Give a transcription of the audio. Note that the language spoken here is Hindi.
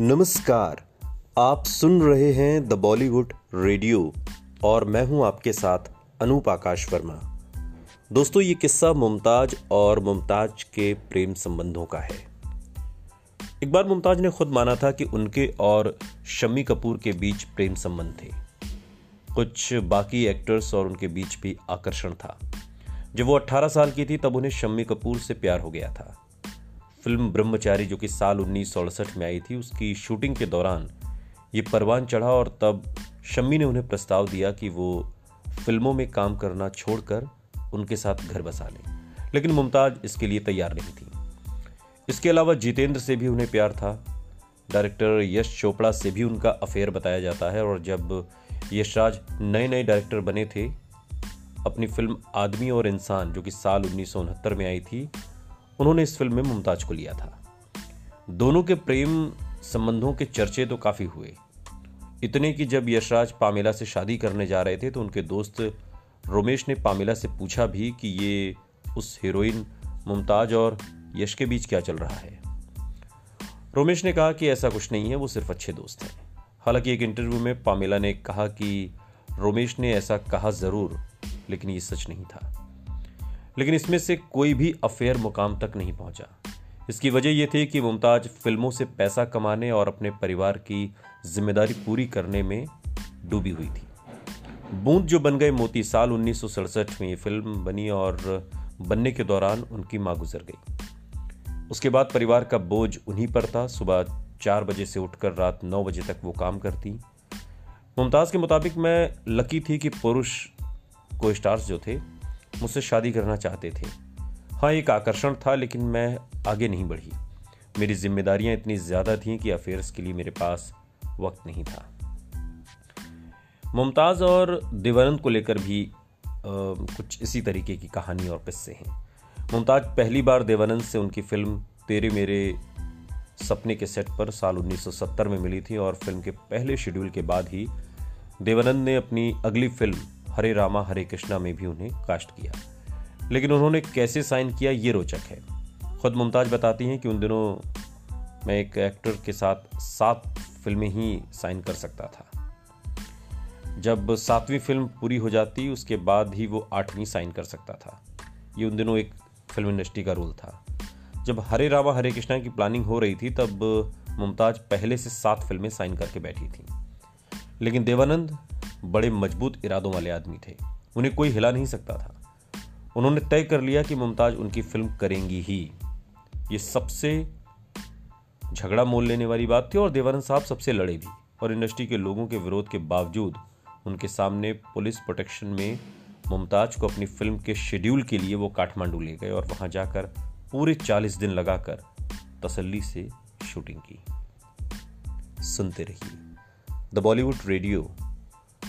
नमस्कार, आप सुन रहे हैं द बॉलीवुड रेडियो और मैं हूँ आपके साथ अनूप आकाश वर्मा। दोस्तों, ये किस्सा मुमताज़ और मुमताज़ के प्रेम संबंधों का है। एक बार मुमताज़ ने खुद माना था कि उनके और शम्मी कपूर के बीच प्रेम संबंध थे। कुछ बाकी एक्टर्स और उनके बीच भी आकर्षण था। जब वो 18 साल की थी, तब उन्हें शम्मी कपूर से प्यार हो गया था। फ़िल्म ब्रह्मचारी जो कि साल उन्नीस सौ अड़सठ में आई थी, उसकी शूटिंग के दौरान ये परवान चढ़ा और तब शम्मी ने उन्हें प्रस्ताव दिया कि वो फ़िल्मों में काम करना छोड़कर उनके साथ घर बसा लें। लेकिन मुमताज़ इसके लिए तैयार नहीं थी। इसके अलावा जितेंद्र से भी उन्हें प्यार था। डायरेक्टर यश चोपड़ा से भी उनका अफेयर बताया जाता है और जब यशराज नए नए डायरेक्टर बने थे, अपनी फ़िल्म आदमी और इंसान जो कि साल उन्नीस सौ उनहत्तर में आई थी उन्होंने इस फ़िल्म में मुमताज़ को लिया था। दोनों के प्रेम संबंधों के चर्चे तो काफ़ी हुए। इतने कि जब यशराज पामेला से शादी करने जा रहे थे तो उनके दोस्त रोमेश ने पामेला से पूछा भी कि ये उस हीरोइन मुमताज़ और यश के बीच क्या चल रहा है। रोमेश ने कहा कि ऐसा कुछ नहीं है, वो सिर्फ़ अच्छे दोस्त हैं। हालाँकि एक इंटरव्यू में पामेला ने कहा कि रोमेश ने ऐसा कहा ज़रूर, लेकिन ये सच नहीं था। लेकिन इसमें से कोई भी अफेयर मुकाम तक नहीं पहुँचा। इसकी वजह यह थी कि मुमताज़ फ़िल्मों से पैसा कमाने और अपने परिवार की ज़िम्मेदारी पूरी करने में डूबी हुई थी। बूंद जो बन गए मोती, साल उन्नीस सौ सड़सठ में ये फ़िल्म बनी और बनने के दौरान उनकी माँ गुजर गई। उसके बाद परिवार का बोझ उन्हीं पर था। सुबह चार बजे से उठकर रात नौ बजे तक वो काम करती। मुमताज़ के मुताबिक मैं लकी थी कि पुरुष को स्टार्स जो थे मुझसे शादी करना चाहते थे। हाँ एक आकर्षण था लेकिन मैं आगे नहीं बढ़ी। मेरी जिम्मेदारियाँ इतनी ज़्यादा थीं कि अफेयर्स के लिए मेरे पास वक्त नहीं था। मुमताज़ और देवानंद को लेकर भी आ, कुछ इसी तरीके की कहानी और किस्से हैं। मुमताज़ पहली बार देवानंद से उनकी फ़िल्म तेरे मेरे सपने के सेट पर साल 1970 में मिली थी और फ़िल्म के पहले शेड्यूल के बाद ही देवानंद ने अपनी अगली फ़िल्म हरे रामा, हरे कृष्णा में भी उन्हें कास्ट किया। लेकिन उन्होंने कैसे साइन किया, ये रोचक है। खुद मुमताज़ बताती हैं कि उन दिनों मैं एक एक्टर के साथ सात फ़िल्में ही साइन कर सकता था। जब सातवीं फ़िल्म पूरी हो जाती, उसके बाद ही वो आठवीं साइन कर सकता था। ये उन दिनों एक फ़िल्म इंडस्ट्री का रूल था। जब हरे रामा, हरे कृष्णा की प्लानिंग हो रही थी, तब मुमताज़ पहले से सात फ़िल्में साइन करके बैठी थी। लेकिन देवानंद बड़े मज़बूत इरादों वाले आदमी थे। उन्हें कोई हिला नहीं सकता था। उन्होंने तय कर लिया कि मुमताज़ उनकी फ़िल्म करेंगी ही। ये सबसे झगड़ा मोल लेने वाली बात थी और देवानंद साहब सबसे लड़े भी और इंडस्ट्री के लोगों के विरोध के बावजूद उनके सामने पुलिस प्रोटेक्शन में मुमताज़ को अपनी फ़िल्म के शेड्यूल के लिए वो काठमांडू ले गए और वहाँ जाकर पूरे चालीस दिन लगाकर तसल्ली से शूटिंग की। सुनते रहिए। The Bollywood radio